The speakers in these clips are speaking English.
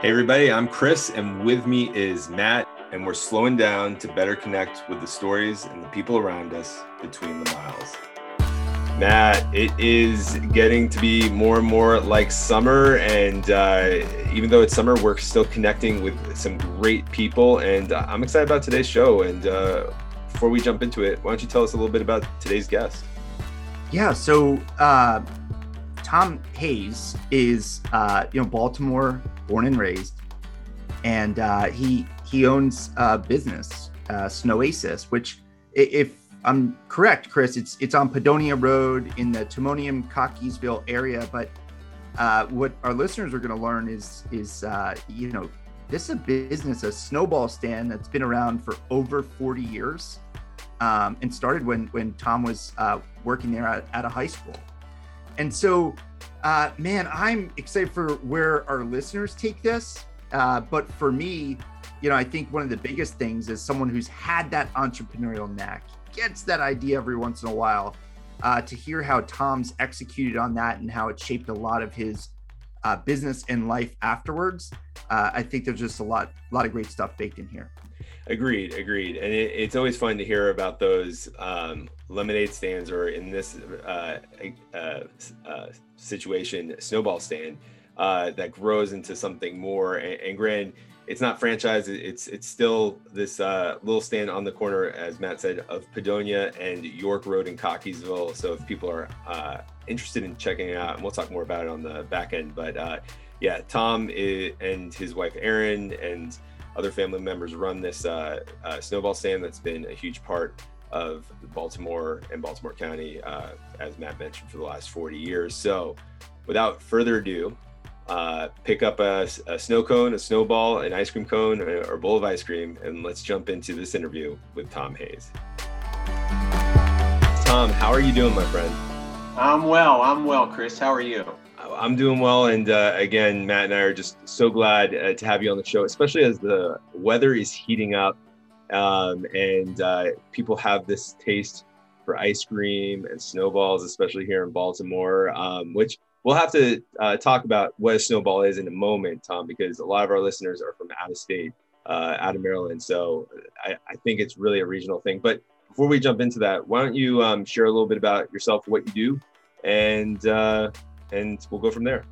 Hey, everybody, I'm Chris, and with me is Matt, and we're slowing down to better connect with the stories and the people around us between the miles. Matt, it is getting to be more and more like summer, and uh, even though it's summer, we're still connecting with some great people, and uh, I'm excited about today's show. And uh, before we jump into it, why don't you tell us a little bit about today's guest? Yeah, so uh, Tom Hayes is, uh, you know, Baltimore born and raised, and uh, he he owns a business, uh, Snowasis, which, if I'm correct, Chris, it's it's on Padonia Road in the Timonium Cockeysville area. But uh, what our listeners are going to learn is is uh, you know this is a business, a snowball stand that's been around for over 40 years, um, and started when when Tom was uh, working there at, at a high school. And so, uh, man, I'm excited for where our listeners take this. Uh, but for me, you know, I think one of the biggest things is someone who's had that entrepreneurial knack, gets that idea every once in a while. Uh, to hear how Tom's executed on that and how it shaped a lot of his uh, business and life afterwards, uh, I think there's just a lot, a lot of great stuff baked in here. Agreed, agreed. And it, it's always fun to hear about those um, lemonade stands, or in this uh, uh, uh, situation, snowball stand uh, that grows into something more. And, and grand, it's not franchise; it's it's still this uh, little stand on the corner, as Matt said, of Padonia and York Road in Cockeysville. So if people are uh, interested in checking it out, and we'll talk more about it on the back end, but yeah, Tom is, and his wife Erin and other family members run this uh, uh, snowball stand that's been a huge part of Baltimore and Baltimore County, uh, as Matt mentioned, for the last 40 years. So, without further ado, uh, pick up a, a, snow cone, a snowball, an ice cream cone, or a bowl of ice cream, and let's jump into this interview with Tom Hayes. Tom, how are you doing, my friend? I'm well. I'm well, Chris. How are you? I'm doing well, and uh, again, Matt and I are just so glad uh, to have you on the show, especially as the weather is heating up, um, and uh, people have this taste for ice cream and snowballs, especially here in Baltimore. Um, which we'll have to uh, talk about what a snowball is in a moment, Tom, because a lot of our listeners are from out of state, uh, out of Maryland, so I, I, think it's really a regional thing. But before we jump into that, why don't you um, share a little bit about yourself, what you do, and uh, and we'll go from there.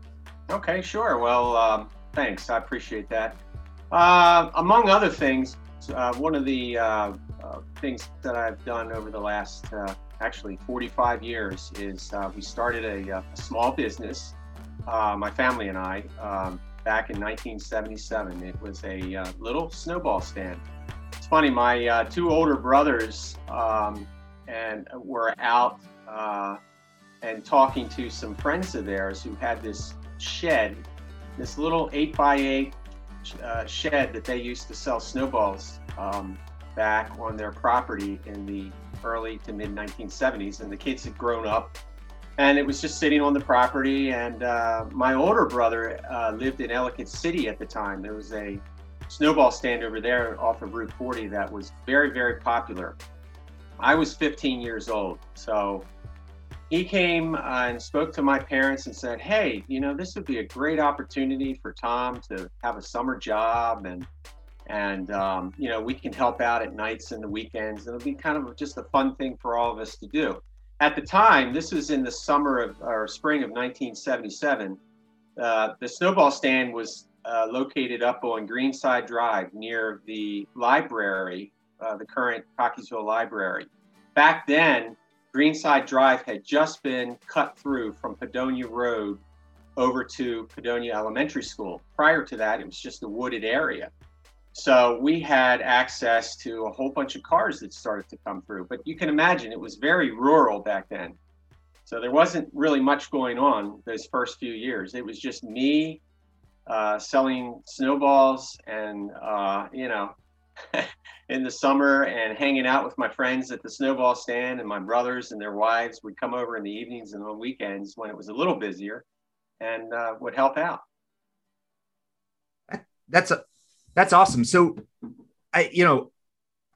Okay, sure. Well, um, thanks. I appreciate that. Uh, among other things, uh, one of the uh, uh things that I've done over the last uh, actually 45 years is uh, we started a, a small business, my family and I, um, back in 1977. It was a little snowball stand. It's funny, my two older brothers um, and were out and talking to some friends of theirs who had this shed, this little eight by eight uh, shed that they used to sell snowballs um, back on their property in the early to mid 1970s. And the kids had grown up and it was just sitting on the property. And uh, my older brother uh, lived in Ellicott City at the time. There was a snowball stand over there off of Route 40 that was very, very popular. I was 15 years old. So he came uh, and spoke to my parents and said, "Hey, you know, this would be a great opportunity for Tom to have a summer job, and and um, you know, we can help out at nights and the weekends. It'll be kind of just a fun thing for all of us to do." At the time, this was in the summer of or spring of 1977. Uh, the snowball stand was uh, located up on Greenside Drive near the library, uh, the current Cockeysville Library. Back then, Greenside Drive had just been cut through from Padonia Road over to Padonia Elementary School. Prior to that, it was just a wooded area. So we had access to a whole bunch of cars that started to come through. But you can imagine it was very rural back then. So there wasn't really much going on those first few years. It was just me uh, selling snowballs and, uh, you know, in the summer and hanging out with my friends at the snowball stand and my brothers and their wives would come over in the evenings and on weekends when it was a little busier and uh, would help out. That's a that's awesome. So i you know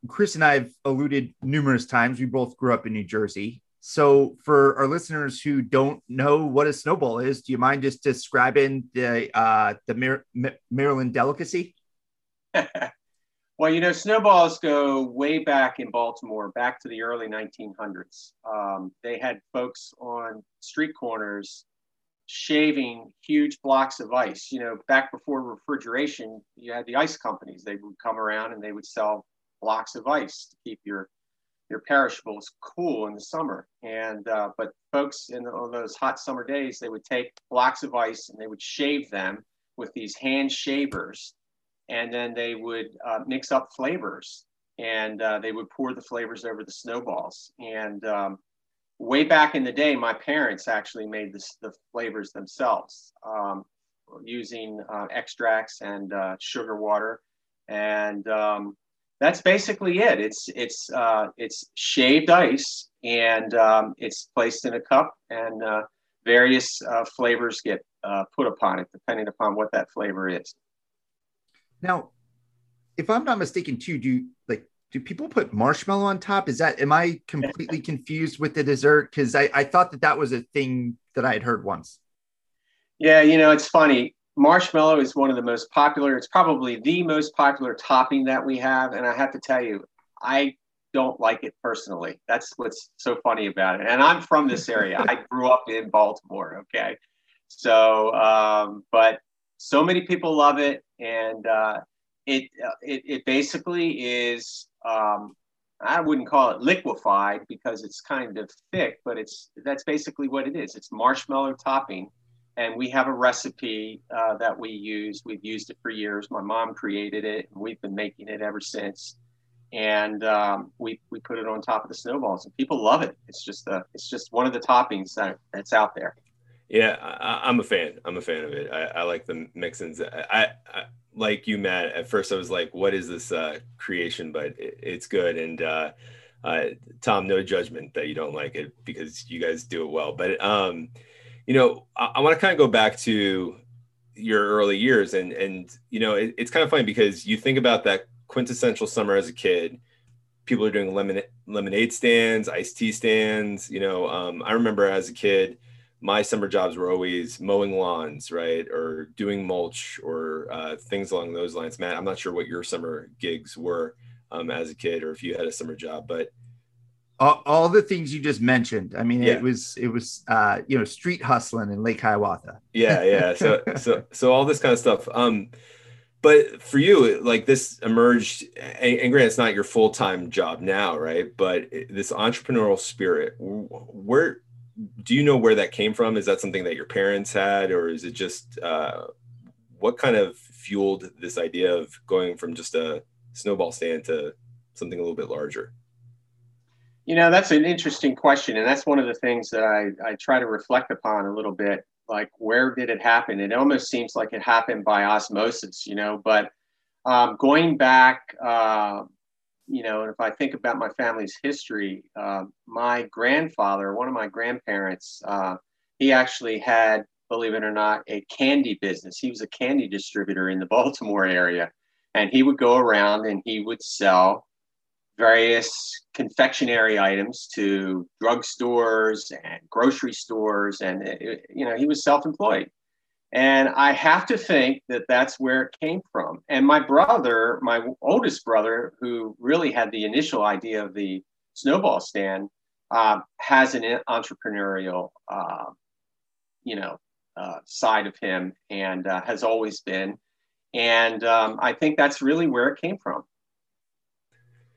chris and i've alluded numerous times we both grew up in new jersey. So for our listeners who don't know what a snowball is, do you mind just describing the uh, the Mar- Maryland delicacy? well, you know, snowballs go way back in Baltimore, back to the early 1900s. Um, they had folks on street corners shaving huge blocks of ice. You know, back before refrigeration, you had the ice companies. They would come around and they would sell blocks of ice to keep your your perishables cool in the summer. And uh, but folks in the, on those hot summer days, they would take blocks of ice and they would shave them with these hand shavers, and then they would uh, mix up flavors and uh, they would pour the flavors over the snowballs. And um, way back in the day, my parents actually made this, the flavors themselves um, using uh, extracts and uh, sugar water. And um, that's basically it. It's it's uh, it's shaved ice, and um, it's placed in a cup, and uh, various flavors get put upon it, depending upon what that flavor is. Now, if I'm not mistaken, too, do like do people put marshmallow on top? Is that am I completely confused with the dessert? Because I, I thought that that was a thing that I had heard once. Yeah, you know, it's funny marshmallow is one of the most popular. It's probably the most popular topping that we have. And I have to tell you, I don't like it personally. That's what's so funny about it. And I'm from this area. I grew up in Baltimore. Okay. So, um, but so many people love it. And uh, it, uh, it, it basically is, um, I wouldn't call it liquefied because it's kind of thick, but it's that's basically what it is. It's marshmallow topping and we have a recipe uh, that we use. We've used it for years. My mom created it, and we've been making it ever since. And um, we we put it on top of the snowballs, and people love it. It's just a, it's just one of the toppings that, that's out there. Yeah, I, am a fan. I'm a fan of it. I, I like the mix-ins. I, I, like you, Matt. At first, I was like, "What is this uh, creation?" But it, it's good. And uh, uh, Tom, no judgment that you don't like it because you guys do it well. But um, you know, I, I want to kind of go back to your early years, and and you know, it, it's kind of funny because you think about that quintessential summer as a kid. People are doing lemonade, lemonade stands, iced tea stands. You know, um, I remember as a kid, my summer jobs were always mowing lawns, right, or doing mulch or uh, things along those lines. Matt, I'm not sure what your summer gigs were um, as a kid, or if you had a summer job, but all, all the things you just mentioned. I mean, yeah. it was it was uh, you know street hustling in Lake Hiawatha. yeah, yeah. So so so all this kind of stuff. Um, but for you, like this emerged, and, and granted, it's not your full time job now, right? But this entrepreneurial spirit, where do you know where that came from? Is that something that your parents had, or is it just uh, what kind of fueled this idea of going from just a snowball stand to something a little bit larger? You know, that's an interesting question. And that's one of the things that I, I try to reflect upon a little bit. Like, where did it happen? It almost seems like it happened by osmosis, you know, but um, going back, uh, you know, if I think about my family's history, uh, my grandfather, one of my grandparents, uh, he actually had, believe it or not, a candy business. He was a candy distributor in the Baltimore area. And he would go around and he would sell various confectionery items to drugstores and grocery stores and it, you know he was self-employed and i have to think that that's where it came from. And my brother my oldest brother who really had the initial idea of the snowball stand uh, has an entrepreneurial uh, you know uh, side of him and uh, has always been. And um, i think that's really where it came from.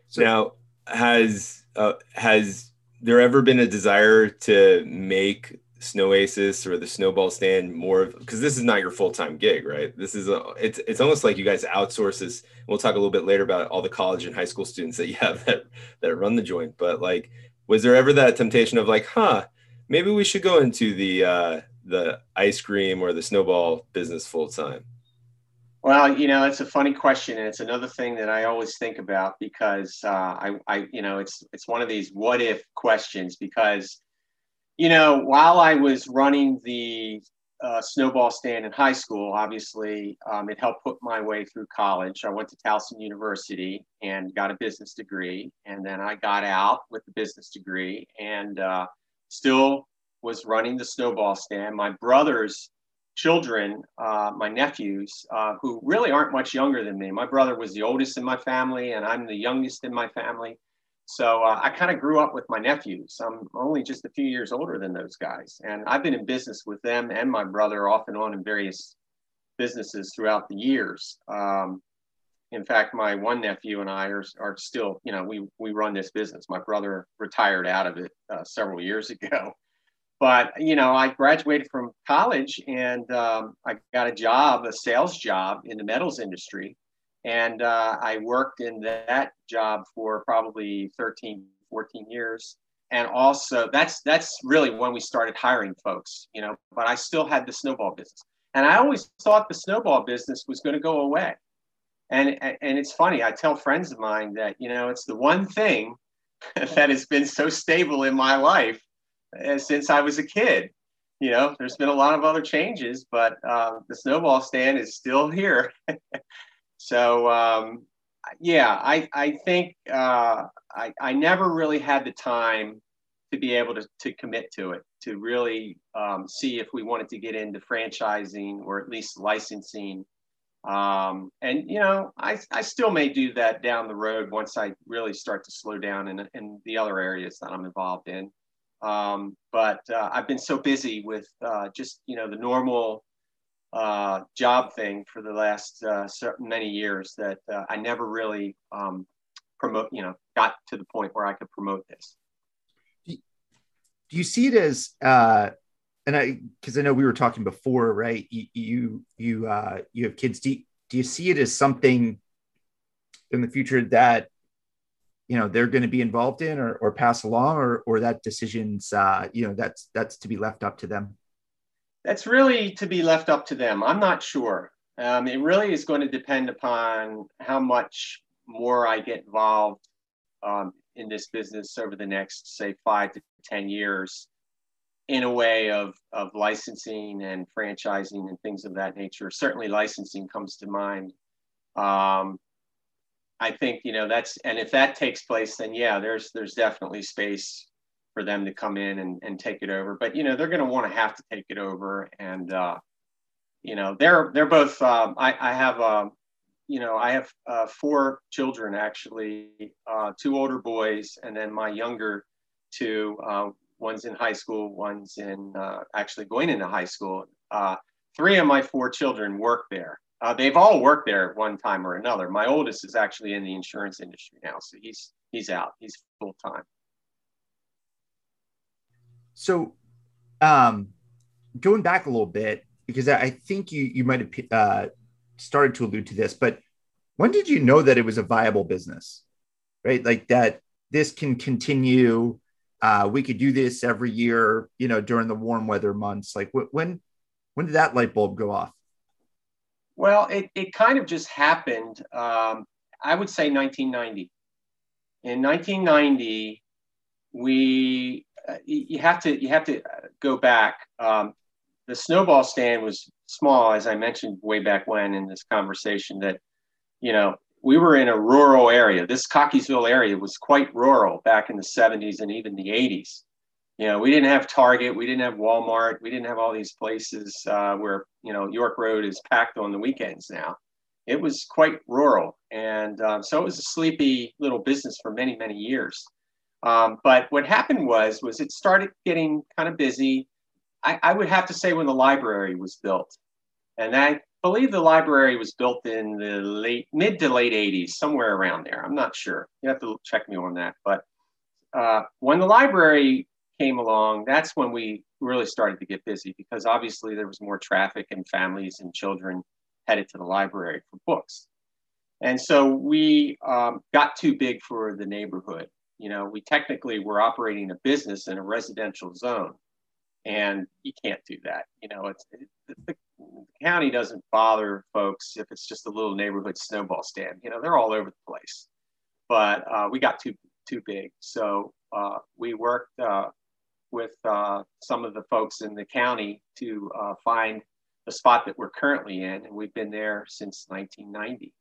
So, now, has uh, has there ever been a desire to make Snowasis or the Snowball Stand more of because this is not your full time gig, right? This is a it's it's almost like you guys outsource this. We'll talk a little bit later about all the college and high school students that you have that that run the joint. But like, was there ever that temptation of like, huh, maybe we should go into the uh, the ice cream or the snowball business full time? Well, you know, it's a funny question, and it's another thing that I always think about because uh, I, I, you know, it's it's one of these what if questions because, you know, while I was running the uh, snowball stand in high school, obviously, um, it helped put my way through college. I went to Towson University and got a business degree, and then I got out with the business degree and uh, still was running the snowball stand. My brother's children, uh, my nephews, uh, who really aren't much younger than me. My brother was the oldest in my family, and I'm the youngest in my family. So uh, I kind of grew up with my nephews. I'm only just a few years older than those guys. And I've been in business with them and my brother off and on in various businesses throughout the years. Um, in fact, my one nephew and I are, are still, you know, we, we run this business. My brother retired out of it uh, several years ago. But, you know, I graduated from college and um, I got a job, a sales job in the metals industry and uh, I worked in that job for probably 13, 14 years. And also that's that's really when we started hiring folks, you know, but I still had the snowball business. And I always thought the snowball business was going to go away. And and it's funny, I tell friends of mine that, you know, it's the one thing that has been so stable in my life uh, since I was a kid. You know, there's been a lot of other changes, but uh, the snowball stand is still here. So um, yeah, I I think uh, I I never really had the time to be able to to commit to it to really um, see if we wanted to get into franchising or at least licensing. Um, and you know, I, I still may do that down the road once I really start to slow down in, in the other areas that I'm involved in. Um, but uh, I've been so busy with uh, just you know the normal uh, job thing for the last uh, many years that uh, I never really um, promote, you know, got to the point where I could promote this. Do you see it as, uh, and I, because I know we were talking before, right? You you you, uh, you have kids. Do you, do you see it as something in the future that you know they're going to be involved in or, or pass along, or or that decisions, uh, you know, that's that's to be left up to them? That's really to be left up to them. I'm not sure. Um, it really is going to depend upon how much more I get involved um, in this business over the next, say, five to 10 years in a way of, of licensing and franchising and things of that nature. Certainly, licensing comes to mind. Um, I think you know that's and if that takes place, then yeah, there's there's definitely space for them to come in and, and take it over. But you know, they're going to want to have to take it over, and uh, you know, they're they're both. Um, I I have um, you know I have uh, four children actually, uh, two older boys, and then my younger two. Uh, one's in high school, one's in uh, actually going into high school. Uh, three of my four children work there. Uh, they've all worked there at one time or another. My oldest is actually in the insurance industry now, so he's he's out. He's full time. So, um, going back a little bit, because I think you you might have uh, started to allude to this, but when did you know that it was a viable business, right? Like that this can continue. Uh, we could do this every year, you know, during the warm weather months. Like when when did that light bulb go off? Well, it, it kind of just happened. Um, I would say 1990. In 1990, we uh, you have to you have to uh, go back. Um, the snowball stand was small, as I mentioned way back when in this conversation. That you know we were in a rural area. This Cockeysville area was quite rural back in the 70s and even the 80s. You know, we didn't have Target, we didn't have Walmart, we didn't have all these places uh, where you know York Road is packed on the weekends now. It was quite rural, and um, so it was a sleepy little business for many many years. Um, but what happened was, was it started getting kind of busy. I, I, would have to say when the library was built, and I believe the library was built in the late, mid to late '80s, somewhere around there. I'm not sure. You have to check me on that. But uh, when the library came along, that's when we really started to get busy because obviously there was more traffic and families and children headed to the library for books. And so we um, got too big for the neighborhood you know, we technically were operating a business in a residential zone, and you can't do that. You know, it's it, the, the, county doesn't bother folks if it's just a little neighborhood snowball stand. You know, they're all over the place, but uh, we got too too big, so uh, we worked uh, with uh, some of the folks in the county to uh, find the spot that we're currently in, and we've been there since 1990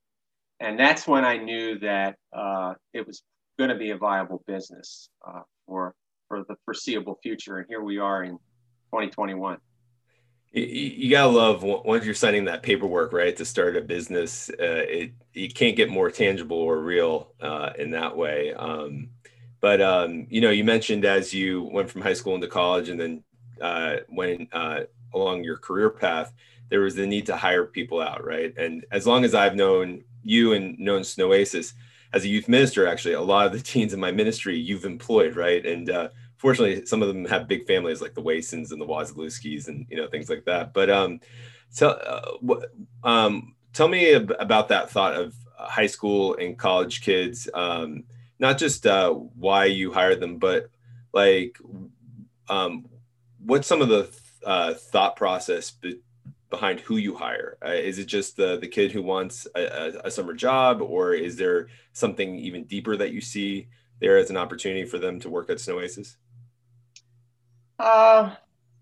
and that's when I knew that uh, it was going to be a viable business uh, for for the foreseeable future. And here we are in 2021. You, you gotta love once you're signing that paperwork, right, to start a business. Uh, it you can't get more tangible or real uh, in that way. Um, but um, you know, you mentioned as you went from high school into college, and then uh, went uh, along your career path, there was the need to hire people out, right? And as long as I've known you and known Snowasis as a youth minister, actually, a lot of the teens in my ministry you've employed, right? And uh, fortunately, some of them have big families like the Wasons and the Wazalewskis and you know things like that. But um, so uh, um, tell me about that thought of high school and college kids. Um, not just uh, why you hired them, but like um, what's some of the uh, thought process be- behind who you hire? Uh, is it just the the kid who wants a, a, summer job, or is there something even deeper that you see there as an opportunity for them to work at Snowasis? Uh,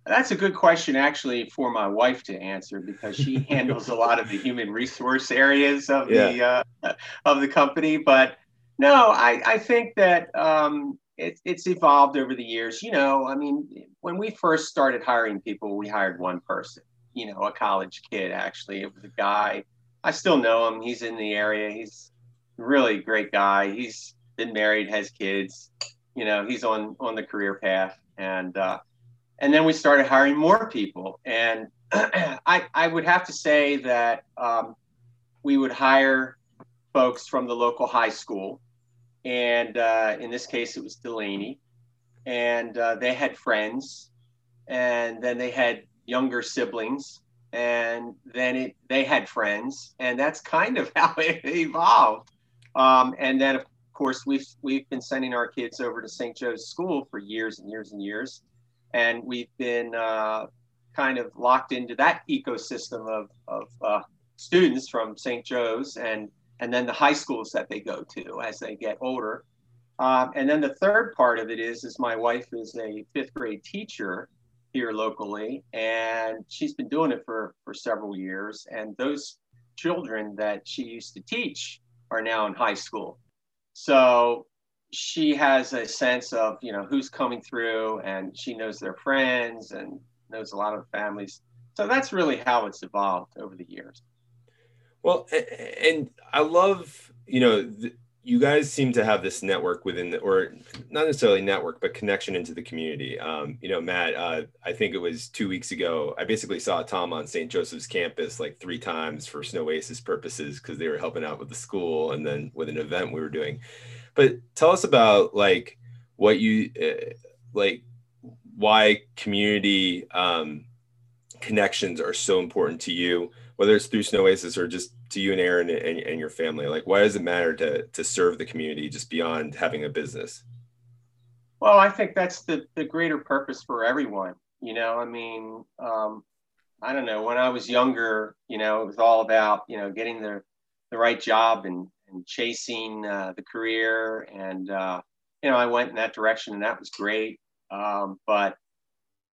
that's a good question, actually, for my wife to answer because she handles a lot of the human resource areas of yeah. the uh, of the company. But no, I I think that um, it, it's evolved over the years. You know, I mean, when we first started hiring people, we hired one person, you know, a college kid, actually. It was a guy. I still know him. He's in the area. He's really great guy. He's been married, has kids. You know, he's on on the career path. And uh, and then we started hiring more people. And I, I would have to say that um, we would hire folks from the local high school and uh, in this case it was Dulaney, and uh, they had friends, and then they had younger siblings, and then it they had friends, and that's kind of how it evolved. Um, and then of course we've we've been sending our kids over to St. Joe's School for years and years and years, and we've been uh, kind of locked into that ecosystem of of uh, students from St. Joe's and and then the high schools that they go to as they get older. Um, and then the third part of it is, is my wife is a fifth grade teacher here locally, and she's been doing it for for several years. And those children that she used to teach are now in high school, so she has a sense of you know who's coming through, and she knows their friends and knows a lot of families. So that's really how it's evolved over the years. Well, and I love, you know, you guys seem to have this network within the, or not necessarily network, but connection into the community. Um, you know, Matt, uh, I think it was two weeks ago, I basically saw Tom on St. Joseph's campus like three times for Snowasis purposes because they were helping out with the school and then with an event we were doing. But tell us about like what you, uh, like, why community um, connections are so important to you whether it's through Snowasis or just to you and Erin and, and, your family? Like, why does it matter to to serve the community just beyond having a business? Well, I think that's the the greater purpose for everyone. You know, I mean, um, I don't know. When I was younger, you know, it was all about you know getting the the right job and and chasing uh, the career, and uh, you know, I went in that direction, and that was great. Um, but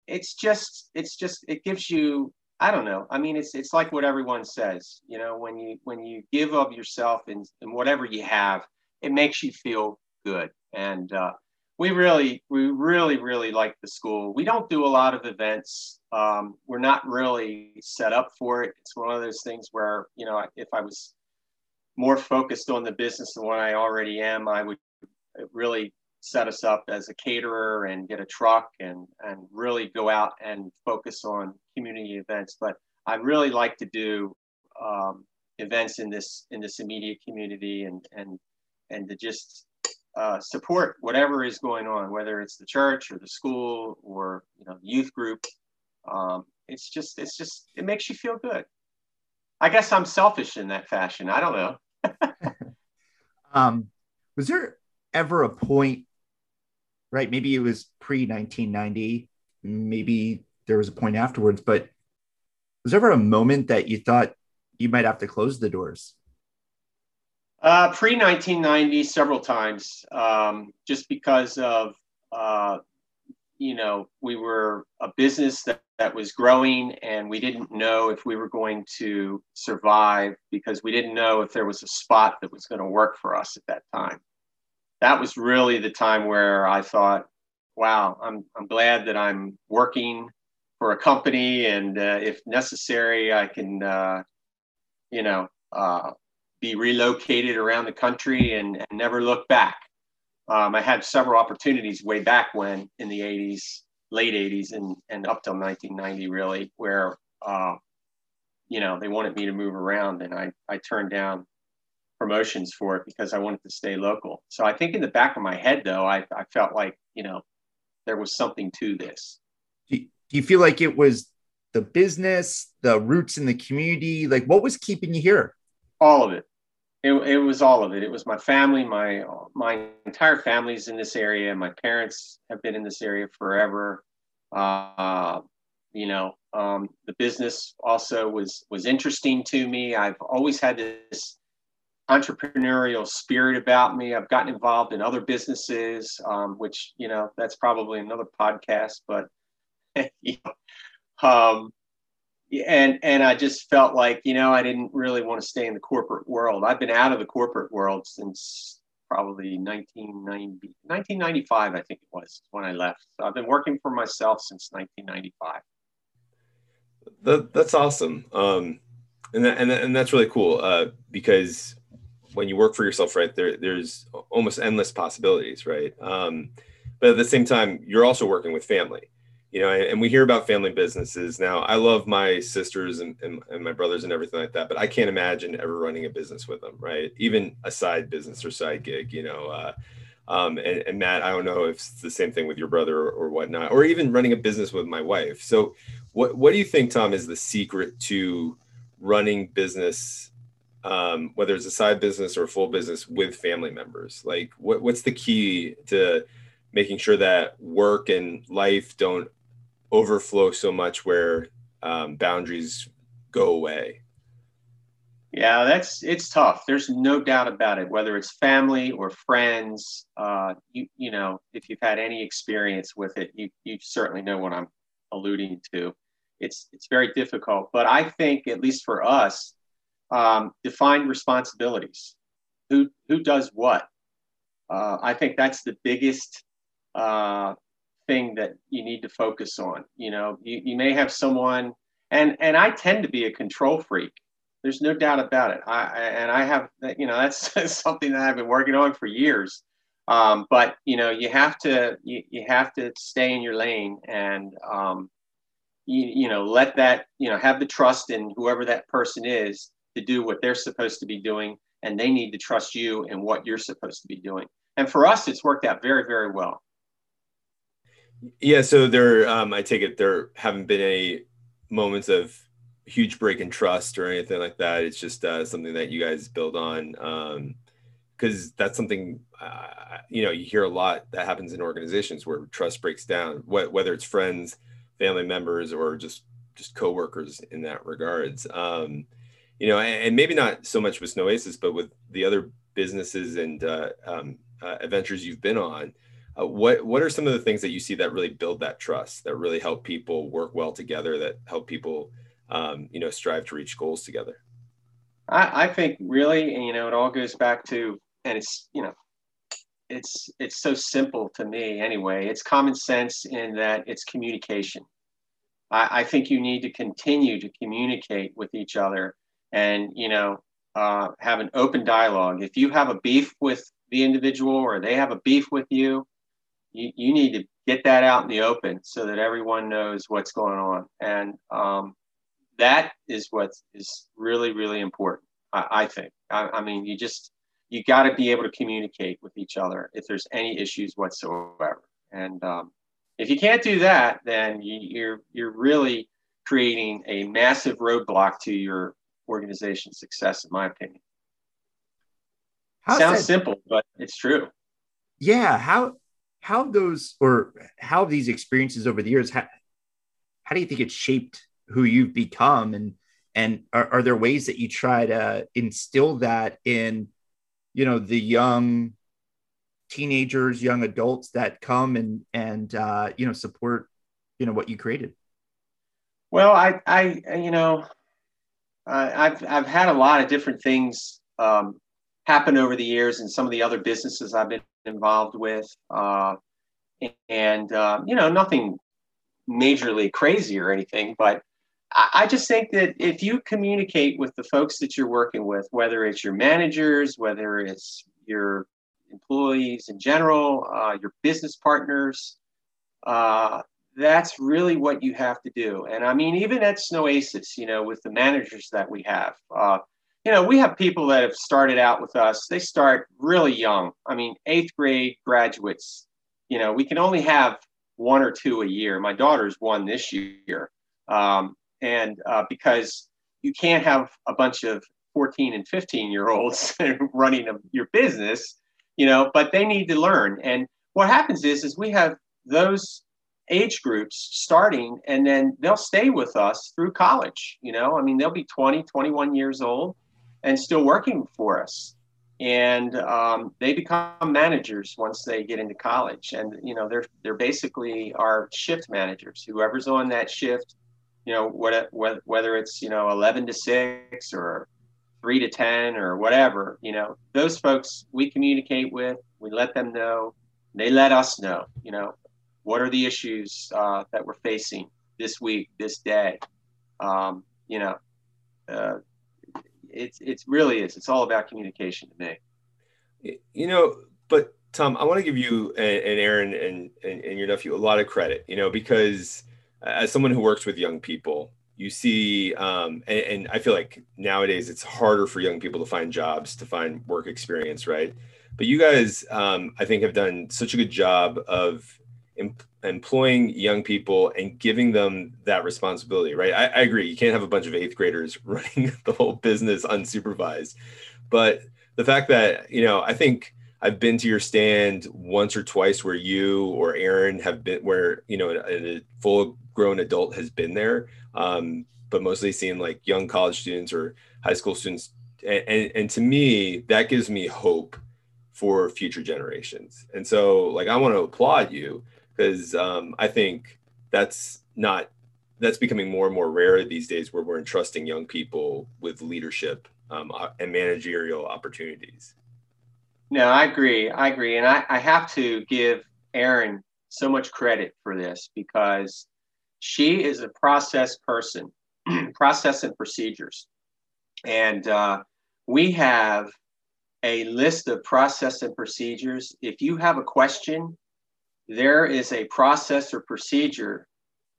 it's just it's just it gives you I don't know. I mean, it's it's like what everyone says. You know, when you when you give of yourself and, and whatever you have, it makes you feel good. And uh, we really we really really like the school. We don't do a lot of events. Um, we're not really set up for it. It's one of those things where you know, if I was more focused on the business than what I already am, I would really set us up as a caterer and get a truck and and really go out and focus on community events. But I really like to do um, events in this in this immediate community and and and to just uh, support whatever is going on, whether it's the church or the school or you know youth group. Um, it's just it's just it makes you feel good. I guess I'm selfish in that fashion. I don't know. um, was there ever a point right? Maybe it was pre 1990. Maybe there was a point afterwards, but was there ever a moment that you thought you might have to close the doors? Uh, pre 1990, several times, um, just because of, uh, you know, we were a business that, that was growing and we didn't know if we were going to survive because we didn't know if there was a spot that was going to work for us at that time that was really the time where I thought, wow, I'm I'm glad that I'm working for a company, and uh, if necessary, I can, uh, you know, uh, be relocated around the country and, and never look back. Um, I had several opportunities way back when in the 80s, late 80s, and, and up till 1990, really, where, uh, you know, they wanted me to move around, and I, I turned down promotions for it because I wanted to stay local. So I think in the back of my head, though, I, I felt like, you know, there was something to this. Do you feel like it was the business, the roots in the community? Like, what was keeping you here? All of it. It, it was all of it. It was my family. My my entire family's in this area. My parents have been in this area forever. Uh, you know, um, the business also was was interesting to me. I've always had this entrepreneurial spirit about me. I've gotten involved in other businesses, um, which you know that's probably another podcast. But um, and and I just felt like you know I didn't really want to stay in the corporate world. I've been out of the corporate world since probably 1990, 1995, I think it was when I left. So I've been working for myself since 1995. That, that's awesome. Um, and, that, and, and that's really cool uh, because when you work for yourself, right, there, there's almost endless possibilities, right? Um, but at the same time, you're also working with family you know, and we hear about family businesses now. I love my sisters and, and, and, my brothers and everything like that, but I can't imagine ever running a business with them, right? Even a side business or side gig, you know. Uh, um, and, and, Matt, I don't know if it's the same thing with your brother or, or, whatnot, or even running a business with my wife. So, what what do you think, Tom, is the secret to running business, um, whether it's a side business or a full business with family members? Like, what what's the key to making sure that work and life don't overflow so much where um, boundaries go away? Yeah, that's it's tough. There's no doubt about it. Whether it's family or friends, uh, you you know, if you've had any experience with it, you you certainly know what I'm alluding to. It's it's very difficult, but I think at least for us, um, define responsibilities. Who who does what? Uh, I think that's the biggest uh, thing that you need to focus on. You know, you, you may have someone, and and I tend to be a control freak. There's no doubt about it. I and I have, you know, that's something that I've been working on for years. Um, but you know, you have to you, you have to stay in your lane and um, you, you know let that you know have the trust in whoever that person is to do what they're supposed to be doing, and they need to trust you and what you're supposed to be doing. And for us, it's worked out very very well. Yeah, so there, um, I take it there haven't been any moments of huge break in trust or anything like that. It's just uh, something that you guys build on, because um, that's something uh, you know you hear a lot that happens in organizations where trust breaks down, wh- whether it's friends, family members, or just just coworkers in that regards. Um, you know, and, and, maybe not so much with Snowasis, but with the other businesses and uh, um, uh, adventures you've been on uh, what what are some of the things that you see that really build that trust, that really help people work well together, that help people, um, you know, strive to reach goals together? I, I think really, you know, it all goes back to, and it's you know, it's it's so simple to me anyway. It's common sense in that it's communication. I, I think you need to continue to communicate with each other, and you know, uh, have an open dialogue. If you have a beef with the individual or they have a beef with you, you, you need to get that out in the open so that everyone knows what's going on. And um, that is what is really, really important, I, I think. I, I, mean, you just, you got to be able to communicate with each other if there's any issues whatsoever. And um, if you can't do that, then you, you're, you're really creating a massive roadblock to your organization's success, in my opinion. Sounds simple, but it's true. Yeah. How how those or how these experiences over the years how, how do you think it shaped who you've become? And and are, are there ways that you try to instill that in you know the young teenagers young adults that come and and uh, you know support you know what you created? Well i i you know i've i've had a lot of different things um, happen over the years and some of the other businesses I've been involved with. Uh, and uh, you know nothing majorly crazy or anything, but I, I just think that if you communicate with the folks that you're working with, whether it's your managers, whether it's your employees in general, uh, your business partners, uh, that's really what you have to do. And I mean, even at Snowasis, you know, with the managers that we have, uh, you know, we have people that have started out with us. They start really young. I mean, eighth grade graduates. You know, we can only have one or two a year. My daughter's one this year, um, and uh, because you can't have a bunch of 14 and 15 year olds running a, your business, you know, but they need to learn. And what happens is, is we have those age groups starting and then they'll stay with us through college you know i mean they'll be 20 21 years old and still working for us. And um, they become managers once they get into college. And you know they're they're basically our shift managers. Whoever's on that shift you know what, whether it's you know 11 to 6 or 3 to 10 or whatever you know those folks we communicate with we let them know. They let us know you know what are the issues uh, that we're facing this week this day. Um, you know uh, it's it's really is. It's all about communication to me. You know, but Tom, I want to give you and, and Erin and, and, and your nephew a lot of credit. You know, because as someone who works with young people, you see, um, and, and I feel like nowadays it's harder for young people to find jobs, to find work experience, right? But you guys, um, I think, have done such a good job of em- employing young people and giving them that responsibility, right? I, I, agree. You can't have a bunch of eighth graders running the whole business unsupervised. But the fact that, you know, I think I've been to your stand once or twice where you or Erin have been, where, you know, a, a full grown adult has been there, um, but mostly seeing like young college students or high school students. And, and, and to me, that gives me hope for future generations. And so, like, I want to applaud you because um, I think that's not that's becoming more and more rare these days where we're entrusting young people with leadership um, and managerial opportunities. No, I agree. I agree. And I, I have to give Erin so much credit for this because she is a process person, process and procedures. And uh, we have a list of process and procedures. If you have a question, there is a process or procedure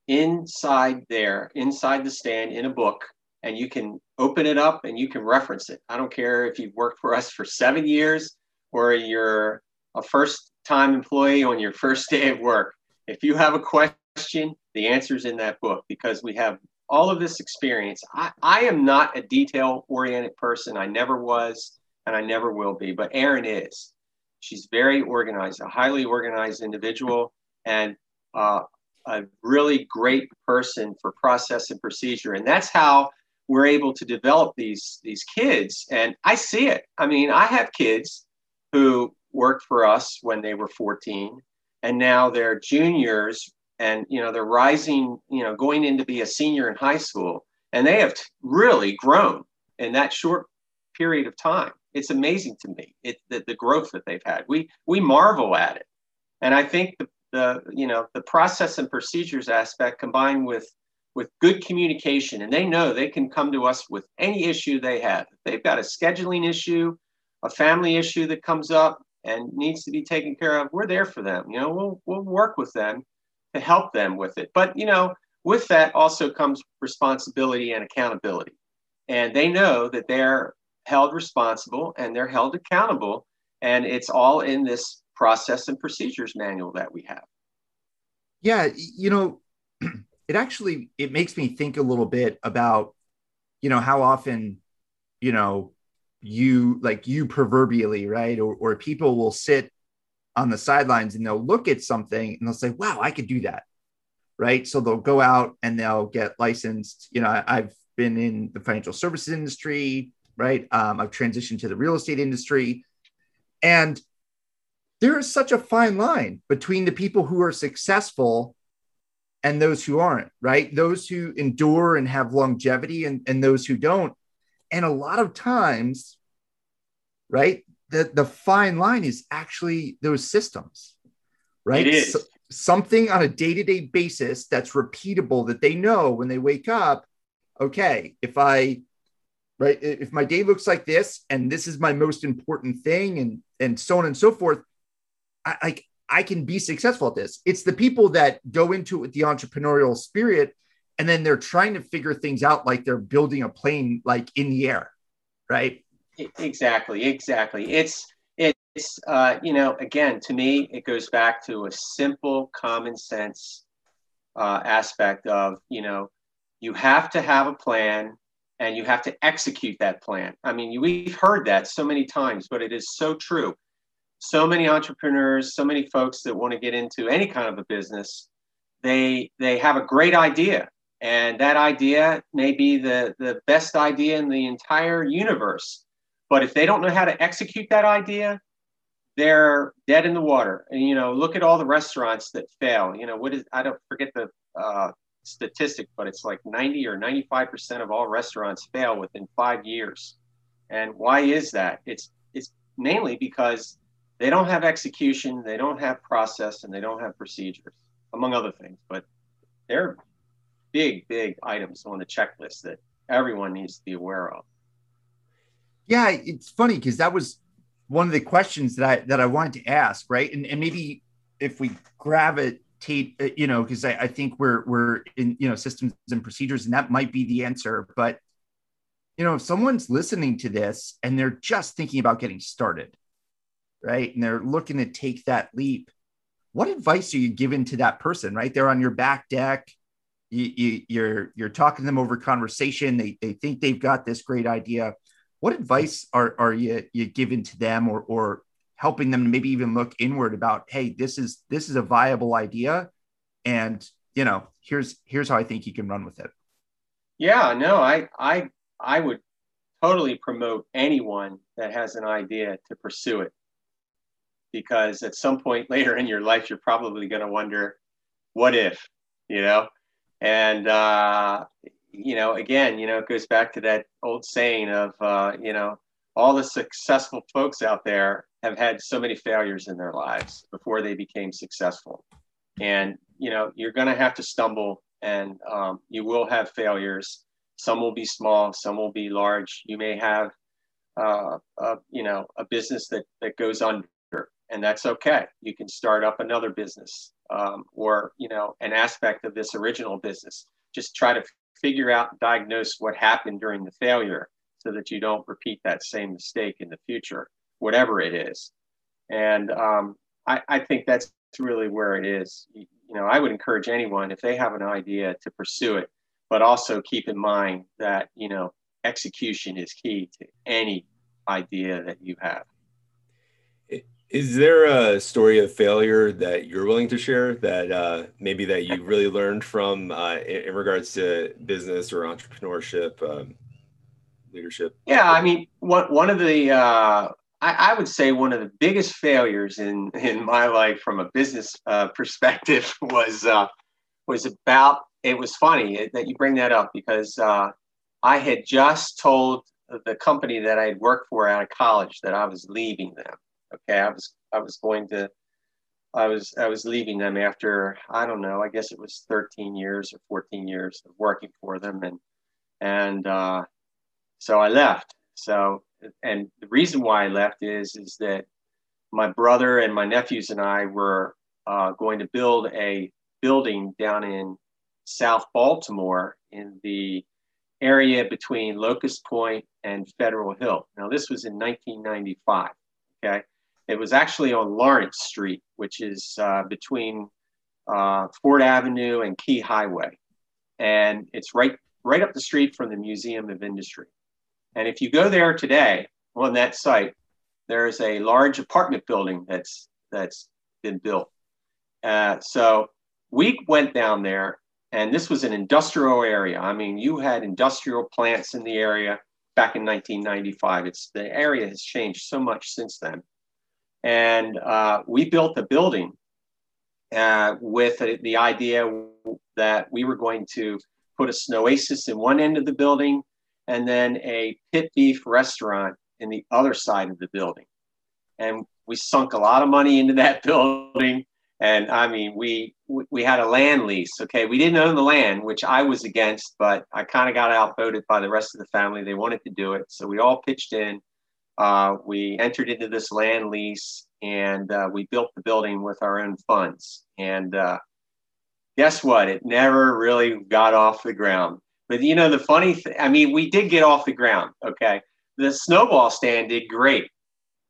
inside there, inside the stand in a book, and you can open it up and you can reference it. I don't care if you've worked for us for seven years or you're a first time employee on your first day of work. If you have a question, the answer's in that book because we have all of this experience. I, I am not a detail oriented person. I never was, and I never will be, but Erin is. She's very organized, a highly organized individual, and uh, a really great person for process and procedure. And that's how we're able to develop these these kids. And I see it. I mean, I have kids who worked for us when they were 14, and now they're juniors, and you know they're rising, you know, going in to be a senior in high school, and they have really grown in that short period of time it's amazing to me it the, the growth that they've had. We we marvel at it. And i think the, the you know the process and procedures aspect combined with with good communication and they know they can come to us with any issue they have. If they've got a scheduling issue a family issue that comes up and needs to be taken care of we're there for them. You know we'll, we'll work with them to help them with it. But you know with that also comes responsibility and accountability. And they know that they're held responsible and they're held accountable. And it's all in this process and procedures manual that we have. Yeah, you know, it actually it makes me think a little bit about, you know, how often, you know, you like you proverbially, right? Or, or people will sit on the sidelines and they'll look at something and they'll say, wow, I could do that. Right. So they'll go out and they'll get licensed. You know, I've been in the financial services industry, right? Um, I've transitioned to the real estate industry. And there is such a fine line between the people who are successful and those who aren't, right? Those who endure and have longevity and, and those who don't. And a lot of times, right, the, the fine line is actually those systems, right? It is. So, something on a day-to-day basis that's repeatable that they know when they wake up okay if i right? If my day looks like this and this is my most important thing and and so on and so forth i like i can be successful at this. It's the people that go into it with the entrepreneurial spirit and then they're trying to figure things out like they're building a plane like in the air right? Exactly exactly. It's it's uh, you know again to me it goes back to a simple common sense uh, aspect of you know you have to have a plan and you have to execute that plan i mean we've heard that so many times but it is so true so many entrepreneurs so many folks that want to get into any kind of a business they they have a great idea and that idea may be the the best idea in the entire universe but if they don't know how to execute that idea they're dead in the water. And you know, look at all the restaurants that fail. You know, what is I don't forget the uh, statistic, but it's like 90 or 95 percent of all restaurants fail within five years. And why is that? It's it's mainly because they don't have execution, they don't have process, and they don't have procedures, among other things. But they're big, big items on the checklist that everyone needs to be aware of. Yeah, it's funny because that was one of the questions that I that I wanted to ask, right? And and maybe if we gravitate, uh, you know, because I, I think we're we're in you know systems and procedures, and that might be the answer. But you know, if someone's listening to this and they're just thinking about getting started, right, and they're looking to take that leap, what advice are you giving to that person? Right, they're on your back deck. You, you, you're you're talking to them over conversation. They they think they've got this great idea what advice are, are you, you giving to them or, or helping them to maybe even look inward about, Hey, this is, this is a viable idea. And, you know, here's, here's how I think you can run with it. Yeah, no, I, I, I would totally promote anyone that has an idea to pursue it because at some point later in your life you're probably going to wonder what if you know and uh, you know, again, you know, it goes back to that old saying of, uh, you know, all the successful folks out there have had so many failures in their lives before they became successful. And, you know, you're going to have to stumble and um, you will have failures. Some will be small, some will be large. You may have, uh, a, you know, a business that, that goes under, and that's okay. You can start up another business um, or, you know, an aspect of this original business. Just try to figure out, diagnose what happened during the failure so that you don't repeat that same mistake in the future, whatever it is. And um, I, I, think that's really where it is. You, know, I would encourage anyone if they have an idea to pursue it, but also keep in mind that, you know, execution is key to any idea that you have. Is there a story of failure that you're willing to share that uh, maybe that you really learned from uh, in, in, regards to business or entrepreneurship, um, leadership? Yeah, I mean, one one of the uh, I, I, would say one of the biggest failures in in my life from a business uh, perspective was uh, was about. It was funny that you bring that up because uh, I had just told the company that I had worked for out of college that I was leaving them okay i was i was going to i was i was leaving them after i don't know i guess it was 13 years or 14 years of working for them and and uh, so i left so and the reason why i left is is that my brother and my nephews and i were uh, going to build a building down in south baltimore in the area between locust point and federal hill. Now this was in 1995 okay? It was actually on Lawrence Street, which is uh, between uh, Ford Avenue and Key Highway, and it's right right up the street from the Museum of Industry. And if you go there today on that site, there's a large apartment building that's that's been built. Uh, so we went down there, and this was an industrial area. I mean, you had industrial plants in the area back in 1995. It's the area has changed so much since then. And uh, we built the building uh, with the idea that we were going to put a Snowasis in one end of the building and then a pit beef restaurant in the other side of the building. And we sunk a lot of money into that building And I mean, we we had a land lease. Okay, we didn't own the land, which I was against, but I kind of got outvoted by the rest of the family. They wanted to do it, so we all pitched in. Uh, we entered into this land lease, and uh, we built the building with our own funds. And uh, guess what? It never really got off the ground. But you know, the funny thing, I mean, we did get off the ground. Okay, the snowball stand did great,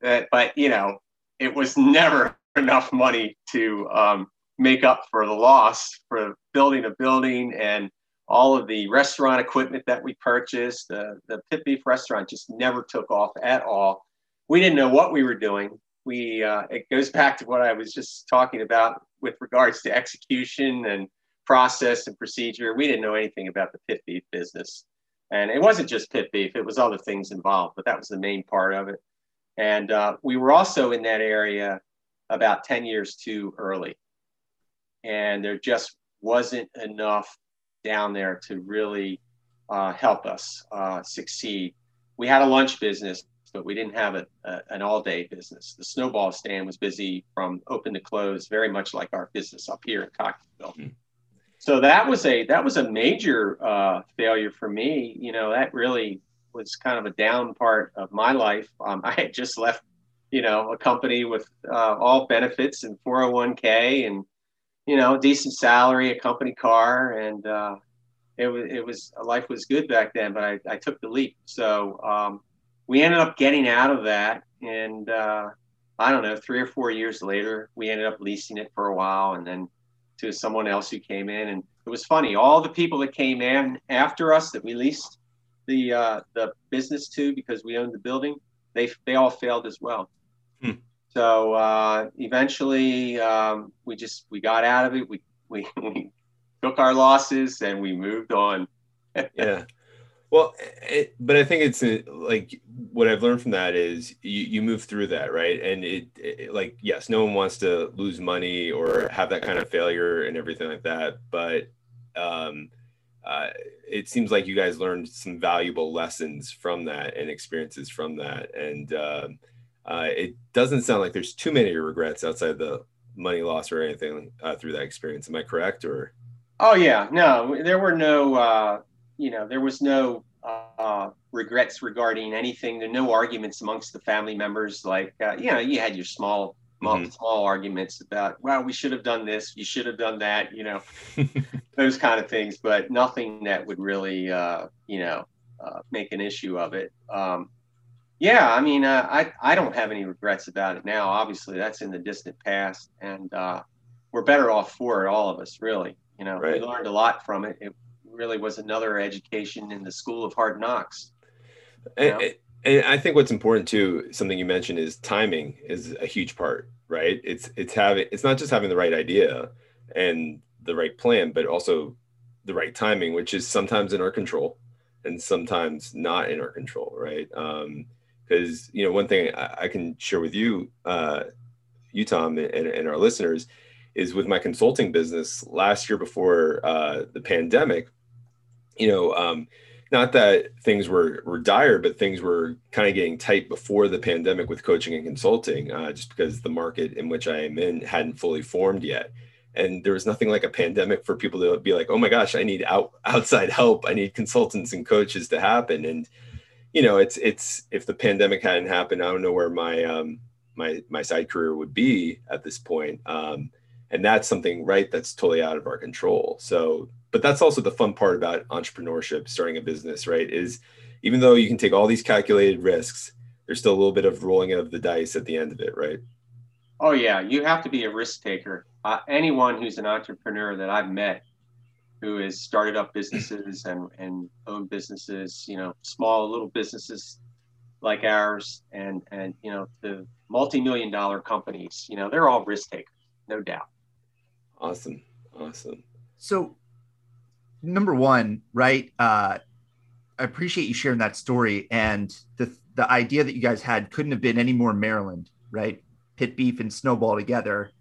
uh, but you know, it was never enough money to um, make up for the loss for building a building and all of the restaurant equipment that we purchased. Uh, the pit beef restaurant just never took off at all. We didn't know what we were doing. We uh, it goes back to what I was just talking about with regards to execution and process and procedure. We didn't know anything about the pit beef business, and it wasn't just pit beef; it was other things involved, but that was the main part of it. And uh, we were also in that area about 10 years too early. And there just wasn't enough down there to really uh, help us uh, succeed. We had a lunch business, but we didn't have a, a, an all day business. The snowball stand was busy from open to close, very much like our business up here in Cockeysville. Mm-hmm. So that was a that was a major uh, failure for me. You know, that really was kind of a down part of my life. Um, I had just left you know, a company with uh, all benefits and 401k and, you know, decent salary, a company car. And uh, it was, it was, life was good back then, but I, I took the leap. So um, we ended up getting out of that. And uh, I don't know, three or four years later, we ended up leasing it for a while and then to someone else who came in. And it was funny, all the people that came in after us that we leased the, uh, the business to because we owned the building, they, they all failed as well. Hmm. So uh, eventually, um, we just we got out of it. We we, we took our losses and we moved on. yeah. Well, it, but I think it's a, like what I've learned from that is you, you move through that, right? And it, it, like, yes, no one wants to lose money or have that kind of failure and everything like that. But um, uh, it seems like you guys learned some valuable lessons from that and experiences from that. And, uh, uh, it doesn't sound like there's too many regrets outside the money loss or anything uh, through that experience. Am I correct? Or oh yeah, no, there were no, uh, you know, there was no uh, regrets regarding anything. There no arguments amongst the family members. Like uh, you know, you had your small. Mm-hmm. Small arguments about, well, we should have done this, you should have done that, you know, those kind of things, but nothing that would really, uh, you know, make an issue of it. Um, yeah, I mean, uh, I I don't have any regrets about it now. Obviously, that's in the distant past, and uh, we're better off for it, all of us. Really, you know, right. we learned a lot from it. It really was another education in the school of hard knocks. And, and I think what's important too, something you mentioned is timing is a huge part, right? It's it's having it's not just having the right idea and the right plan, but also the right timing, which is sometimes in our control and sometimes not in our control, right? Um, because you know one thing I, I, can share with you uh, you tom and, and, our listeners is with my consulting business last year before uh, the pandemic you know um, not that things were were dire but things were kind of getting tight before the pandemic with coaching and consulting uh, just because the market in which i am in hadn't fully formed yet and there was nothing like a pandemic for people to be like oh my gosh i need out, outside help i need consultants and coaches to happen and you know, it's it's if the pandemic hadn't happened, I don't know where my um, my my side career would be at this point. Um, and that's something right that's totally out of our control. So, but that's also the fun part about entrepreneurship, starting a business, right? Is even though you can take all these calculated risks, there's still a little bit of rolling of the dice at the end of it, right? Oh yeah, you have to be a risk taker. Uh, anyone who's an entrepreneur that I've met who has started up businesses and, and owned businesses, you know, small little businesses like ours and, and, you know, the multi-million dollar companies, you know, they're all risk takers, no doubt. Awesome. Awesome. So number one, right. Uh, I appreciate you sharing that story and the, the idea that you guys had couldn't have been any more Maryland, right? Pit beef and snowball together.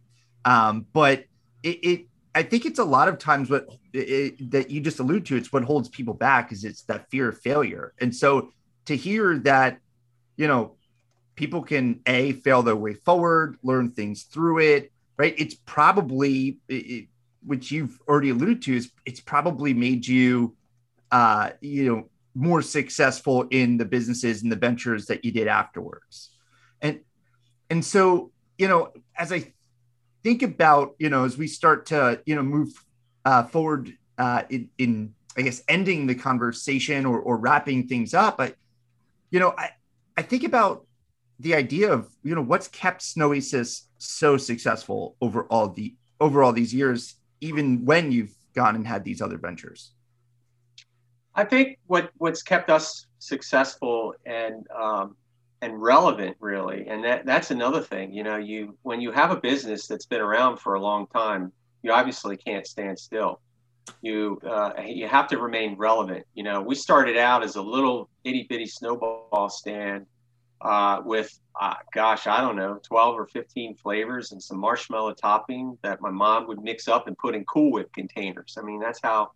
Um, but it, it I think it's a lot of times what it, that you just allude to. It's what holds people back is it's that fear of failure. And so to hear that, you know, people can a fail their way forward, learn things through it, right? It's probably it, which you've already alluded to is it's probably made you uh, you know more successful in the businesses and the ventures that you did afterwards. And and so you know as i think about you know as we start to you know move uh, forward uh, in, in i guess ending the conversation or, or wrapping things up but you know i i think about the idea of you know what's kept Snowasis so successful over all the over all these years even when you've gone and had these other ventures? I think what what's kept us successful and um, and relevant really, and that that's another thing. You know, you when you have a business that's been around for a long time, you obviously can't stand still. You uh, you have to remain relevant. You know, we started out as a little itty bitty snowball stand uh, with uh, gosh, I don't know, 12 or 15 flavors and some marshmallow topping that my mom would mix up and put in Cool Whip containers. I mean, that's how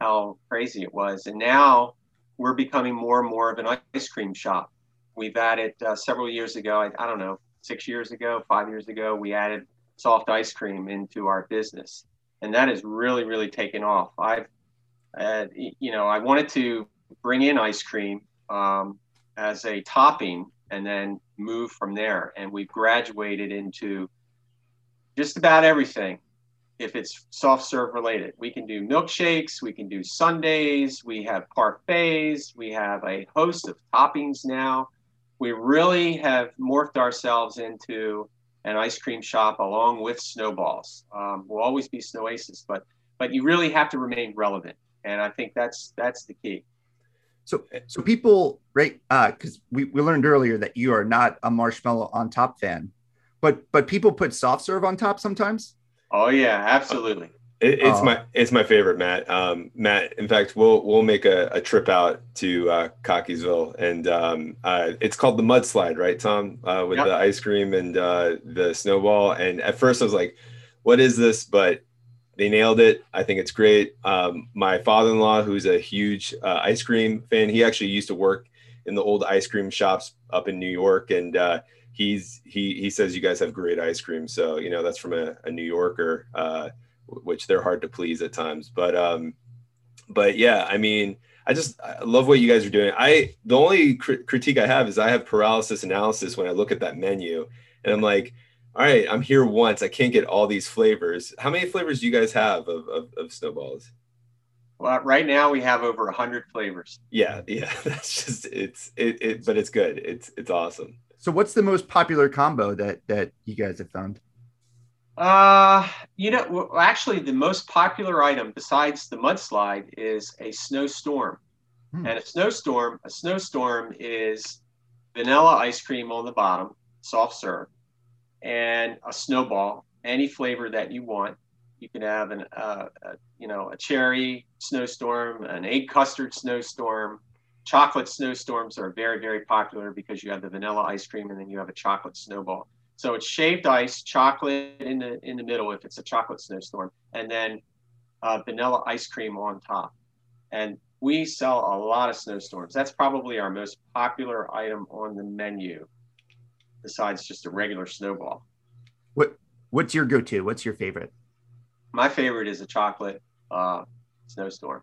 how crazy it was. And now we're becoming more and more of an ice cream shop. We've added uh, several years ago, I, I don't know, six years ago, five years ago, we added soft ice cream into our business, and that has really, really taken off. I've, uh, you know, I wanted to bring in ice cream um, as a topping and then move from there. And we've graduated into just about everything if it's soft serve related. We can do milkshakes, we can do sundaes, we have parfaits, we have a host of toppings now. We really have morphed ourselves into an ice cream shop along with snowballs. Um, we'll always be Snowasis, but but you really have to remain relevant, and I think that's that's the key. So, so people, right? Because uh, we, we learned earlier that you are not a marshmallow on top fan, but but people put soft serve on top sometimes. Oh yeah, absolutely. It, it's uh, my it's my favorite, Matt. Um, Matt, in fact, we'll we'll make a, a trip out to uh, Cockeysville, and um, uh, it's called the mudslide, right, Tom? Uh, with yep. the ice cream and uh, the snowball. And at first, I was like, "What is this?" But they nailed it. I think it's great. Um, my father-in-law, who's a huge uh, ice cream fan, he actually used to work in the old ice cream shops up in New York, and uh, he's he he says you guys have great ice cream. So you know that's from a, a New Yorker, uh, which they're hard to please at times. But um, but yeah, I mean, I just I love what you guys are doing. I the only cr- critique I have is I have paralysis analysis when I look at that menu, and I'm like all right, I'm here once. I can't get all these flavors. How many flavors do you guys have of, of, of snowballs? Well, right now we have over a hundred flavors. Yeah, yeah. That's just it's it, it but it's good. It's it's awesome. So what's the most popular combo that that you guys have found? Uh, you know, well, actually, the most popular item besides the mudslide is a snowstorm. Hmm. And a snowstorm, a snowstorm is vanilla ice cream on the bottom, soft serve, and a snowball, any flavor that you want. You can have an, uh, a, you know, a cherry snowstorm, an egg custard snowstorm. Chocolate snowstorms are very, very popular because you have the vanilla ice cream and then you have a chocolate snowball. So it's shaved ice, chocolate in the in the middle if it's a chocolate snowstorm, and then uh, vanilla ice cream on top. And we sell a lot of snowstorms. That's probably our most popular item on the menu besides just a regular snowball. What What's your go-to? What's your favorite? My favorite is a chocolate uh, snowstorm.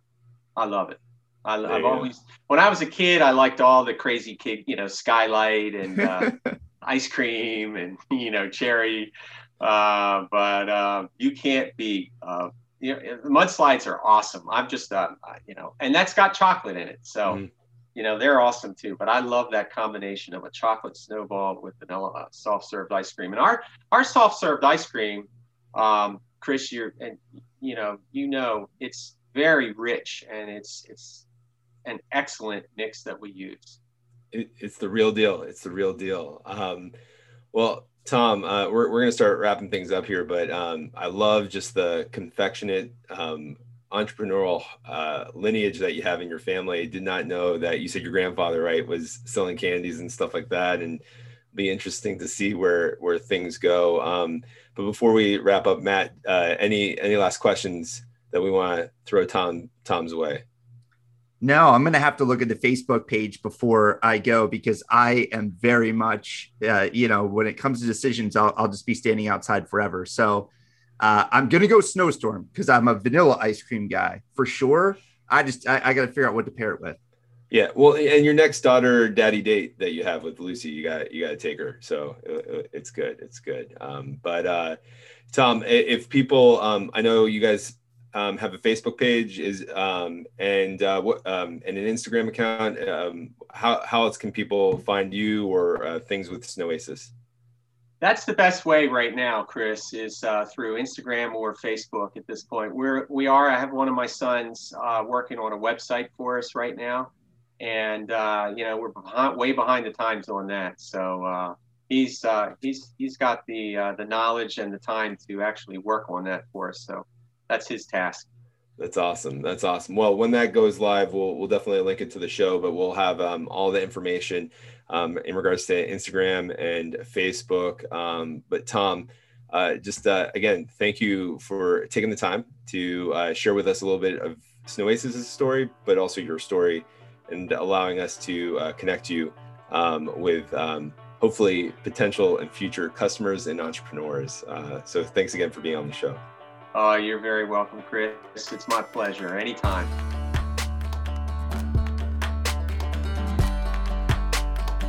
I love it. I, have always, when I was a kid, I liked all the crazy kid, you know, skylight and uh, ice cream and you know cherry. Uh, but uh, you can't be. Uh, you know, mudslides are awesome. I'm just, uh, you know, and that's got chocolate in it. So. Mm you know they're awesome too but i love that combination of a chocolate snowball with vanilla uh, soft served ice cream. And our our soft served ice cream um, chris you're and you know you know it's very rich and it's it's an excellent mix that we use. It, it's the real deal. It's the real deal. Um, well tom uh, we're, we're going to start wrapping things up here but um, i love just the confectionate um, entrepreneurial uh, lineage that you have in your family. Did not know that you said your grandfather, right, was selling candies and stuff like that, and be interesting to see where where things go. Um, but before we wrap up, Matt, uh, any any last questions that we want to throw Tom Tom's way? No, I'm gonna have to look at the Facebook page before I go because I am very much, uh, you know, when it comes to decisions, I'll, I'll just be standing outside forever. So uh, I'm gonna go snowstorm because I'm a vanilla ice cream guy for sure. I just I, I got to figure out what to pair it with. Yeah, well, and your next daughter daddy date that you have with Lucy, you got you got to take her. So uh, uh, it's good, it's good. Um, but uh, Tom, if people, um, I know you guys um, have a Facebook page, is um, and uh, what um, and an Instagram account. Um, how how else can people find you or uh, things with Snowasis? That's the best way right now, Chris, is uh, through Instagram or Facebook. At this point, we're we are. I have one of my sons uh, working on a website for us right now, and uh, you know we're behind, way behind the times on that. So uh, he's uh, he's he's got the uh, the knowledge and the time to actually work on that for us. So that's his task. That's awesome. That's awesome. Well, when that goes live, we'll we'll definitely link it to the show, but we'll have um, all the information um, in regards to Instagram and Facebook. Um, but Tom, uh, just uh, again, thank you for taking the time to uh, share with us a little bit of Snowasis' story, but also your story, and allowing us to uh, connect you um, with um, hopefully potential and future customers and entrepreneurs. Uh, so thanks again for being on the show. Oh, you're very welcome, Chris. It's my pleasure. Anytime.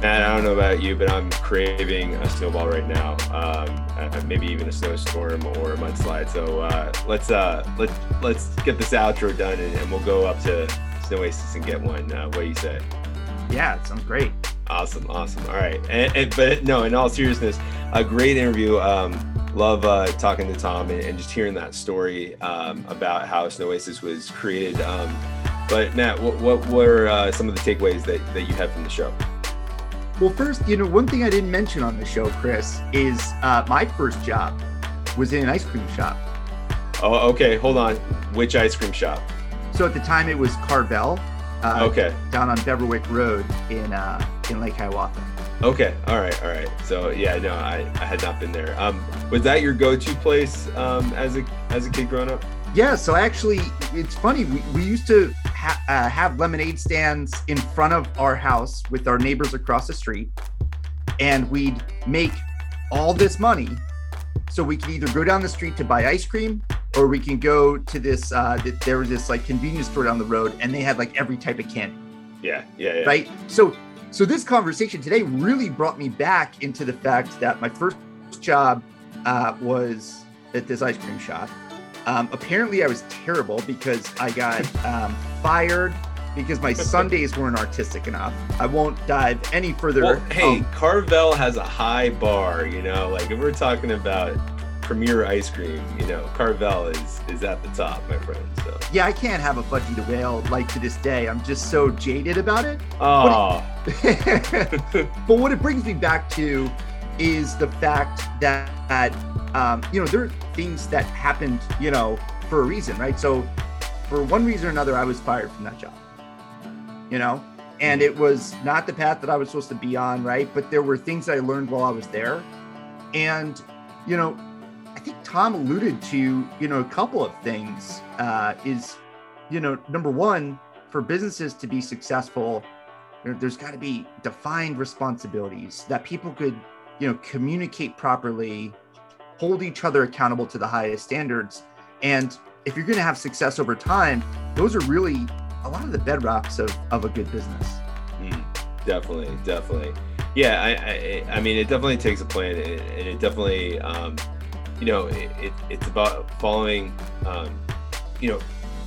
Matt, I don't know about you, but I'm craving a snowball right now. Um, uh, maybe even a snowstorm or a mudslide. So uh, let's uh, let's let's get this outro done, and, and we'll go up to Snowasis and get one. Uh, what do you say? Yeah, it sounds great. Awesome, awesome. All right, and, and, but no, in all seriousness, a great interview. Um, love uh, talking to Tom and, and, just hearing that story um, about how Snowasis was created. Um, but Matt, what, what were uh, some of the takeaways that, that you had from the show? Well, first, you know, one thing I didn't mention on the show, Chris, is uh, my first job was in an ice cream shop. Oh, okay. Hold on. Which ice cream shop? So at the time, it was Carvel. Uh, okay. Down on Beverwyck Road in uh, in Lake Hiawatha. Okay. All right. All right. So yeah, no, I, I had not been there. Um, was that your go-to place um, as a as a kid growing up? Yeah. So actually, it's funny. We, we used to ha- uh, have lemonade stands in front of our house with our neighbors across the street, and we'd make all this money so we could either go down the street to buy ice cream or we can go to this uh there was this like convenience store down the road and they had like every type of candy yeah yeah, yeah. right so so this conversation today really brought me back into the fact that my first job uh, was at this ice cream shop. Um, apparently, I was terrible because I got um, fired because my sundaes weren't artistic enough. I won't dive any further. Well, hey, um, Carvel has a high bar. You know, like if we're talking about premier ice cream, you know, Carvel is is at the top, my friend. So yeah, I can't have a Fudgie the Whale like to this day. I'm just so jaded about it. Oh. but what it brings me back to is the fact that, that um, you know there are things that happened, you know, for a reason, right? So for one reason or another, I was fired from that job. You know, and it was not the path that I was supposed to be on, right? But there were things I learned while I was there, and you know, I think Tom alluded to, you know, a couple of things. Uh, is, you know, number one, for businesses to be successful, there's got to be defined responsibilities that people could, you know, communicate properly, hold each other accountable to the highest standards. And if you're going to have success over time, those are really a lot of the bedrocks of, of a good business. Mm, definitely, definitely. Yeah, I, I, I mean, it definitely takes a plan, and it definitely, um, you know, it, it, it's about following, um, you know,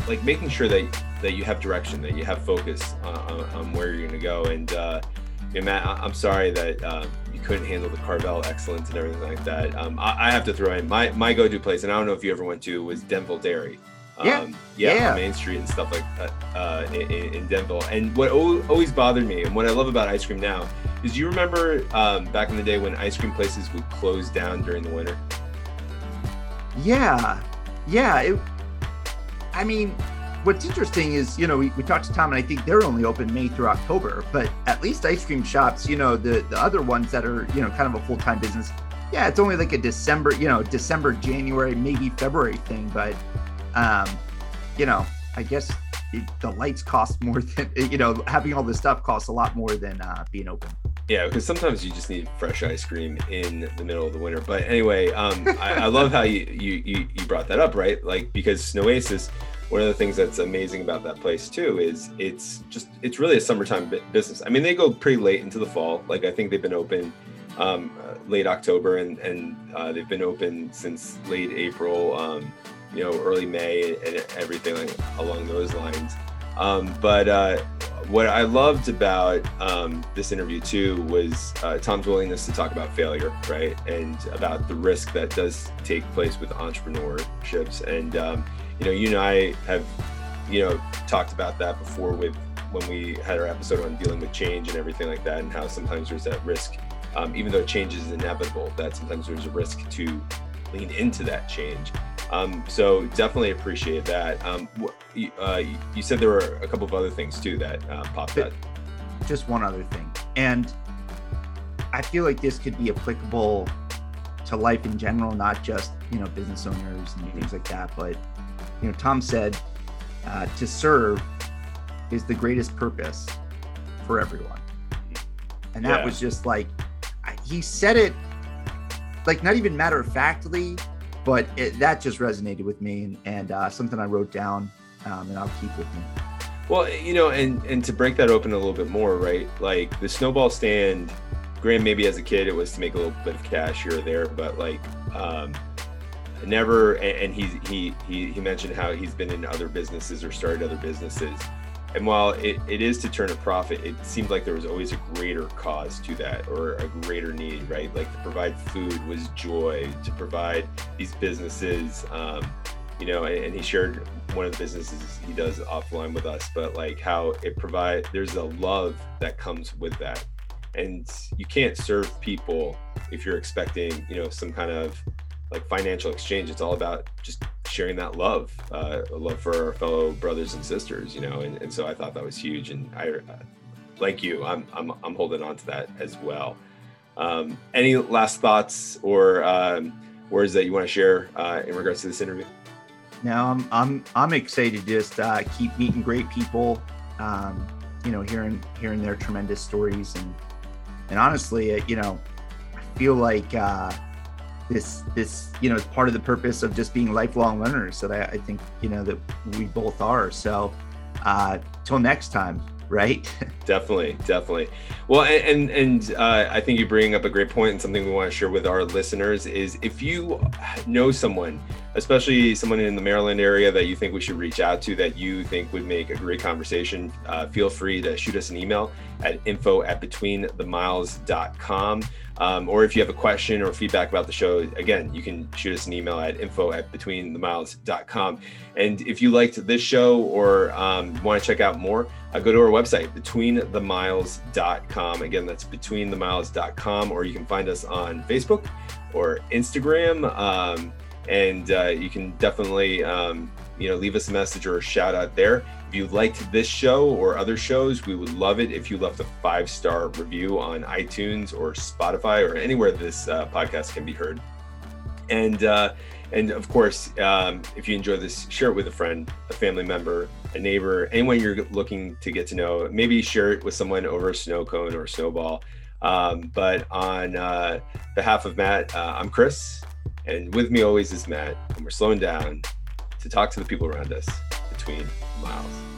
like making sure that that you have direction, that you have focus on, on, on where you're going to go. And uh, Matt, I, am sorry that uh, you couldn't handle the Carvel excellence and everything like that. Um, I, I, have to throw in my my go-to place, and I don't know if you ever went to was Denville Dairy. Um, yeah, yeah, yeah, Main Street and stuff like that uh, in, in, Denville. And what always bothered me, and what I love about ice cream now, is you remember um, back in the day when ice cream places would close down during the winter. Yeah, yeah. It, I mean, what's interesting is, you know, we, we talked to Tom, and I think they're only open May through October, but at least ice cream shops, you know, the the other ones that are, you know, kind of a full time business, yeah, it's only like a December, you know, December, January, maybe February thing, but, um, you know, I guess it, the lights cost more than you know having all this stuff costs a lot more than uh, being open. Yeah, because sometimes you just need fresh ice cream in the middle of the winter. But anyway, um, I, I, love how you, you you brought that up, right? Like because Snowasis, one of the things that's amazing about that place too is it's just it's really a summertime business. I mean, they go pretty late into the fall. Like I think they've been open um, uh, late October and and uh, they've been open since late April. Um, you know, early May and everything like along those lines. Um, but uh, what I loved about um, this interview too was uh, Tom's willingness to talk about failure, right, and about the risk that does take place with entrepreneurships. And um, you know, you and I have, you know, talked about that before with when we had our episode on dealing with change and everything like that, and how sometimes there's that risk, um, even though change is inevitable, that sometimes there's a risk to lean into that change. Um, so definitely appreciate that. Um, uh, you said there were a couple of other things too that uh, popped up. Just one other thing, and I feel like this could be applicable to life in general, not just you know business owners and things like that. But you know, Tom said uh, to serve is the greatest purpose for everyone, and that yeah. was just like he said it like not even matter of factly but it, that just resonated with me and, and uh, something I wrote down um, and I'll keep with me. Well, you know, and and to break that open a little bit more, right? Like the snowball stand, Graham, maybe as a kid it was to make a little bit of cash here or there, but like um, never. And, and he he he he mentioned how he's been in other businesses or started other businesses and while it, it is to turn a profit, it seemed like there was always a greater cause to that or a greater need, right? Like to provide food was joy, to provide these businesses, um, you know, and, and, he shared one of the businesses he does offline with us, but like how it provide there's a love that comes with that. And you can't serve people if you're expecting, you know, some kind of like financial exchange. It's all about just sharing that love, uh, love for our fellow brothers and sisters, you know. And, and so I thought that was huge. And I, uh, like you, I'm, I'm, I'm holding on to that as well. Um, any last thoughts or um, words that you want to share uh, in regards to this interview? No, I'm, I'm, I'm excited to just uh, keep meeting great people. Um, you know, hearing, hearing their tremendous stories and, and honestly, uh, you know, I feel like, uh, this this you know is part of the purpose of just being lifelong learners so that I, think you know that we both are. So uh, till next time, right? definitely, definitely. Well, and and, and uh, I think you bring up a great point and something we want to share with our listeners is if you know someone, especially someone in the Maryland area that you think we should reach out to, that you think would make a great conversation, uh, feel free to shoot us an email at info at betweenthemiles.com. Um, or if you have a question or feedback about the show, again, you can shoot us an email at info at betweenthemiles.com. And if you liked this show or um, want to check out more, uh, go to our website, betweenthemiles.com. Again, that's betweenthemiles.com, or you can find us on Facebook or Instagram. Um, and uh, you can definitely, um, you know, leave us a message or a shout out there. If you liked this show or other shows, we would love it if you left a five star review on iTunes or Spotify or anywhere this uh, podcast can be heard. And uh, and of course, um, if you enjoy this, share it with a friend, a family member, a neighbor, anyone you're looking to get to know. Maybe share it with someone over a snow cone or a snowball. Um, but on uh, behalf of Matt, uh, I'm Chris, and with me always is Matt, and we're slowing down to talk to the people around us between miles.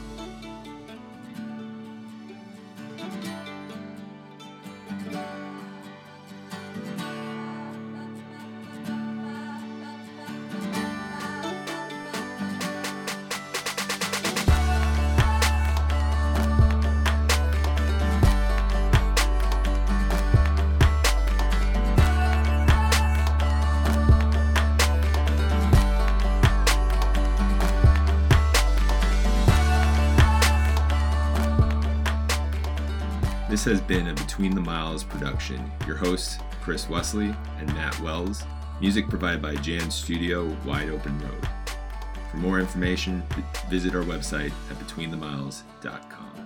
Been a Between the Miles production. Your hosts, Chris Wesley and Matt Wells. Music provided by Jan Studio, Wide Open Road. For more information, visit our website at betweenthemiles.com.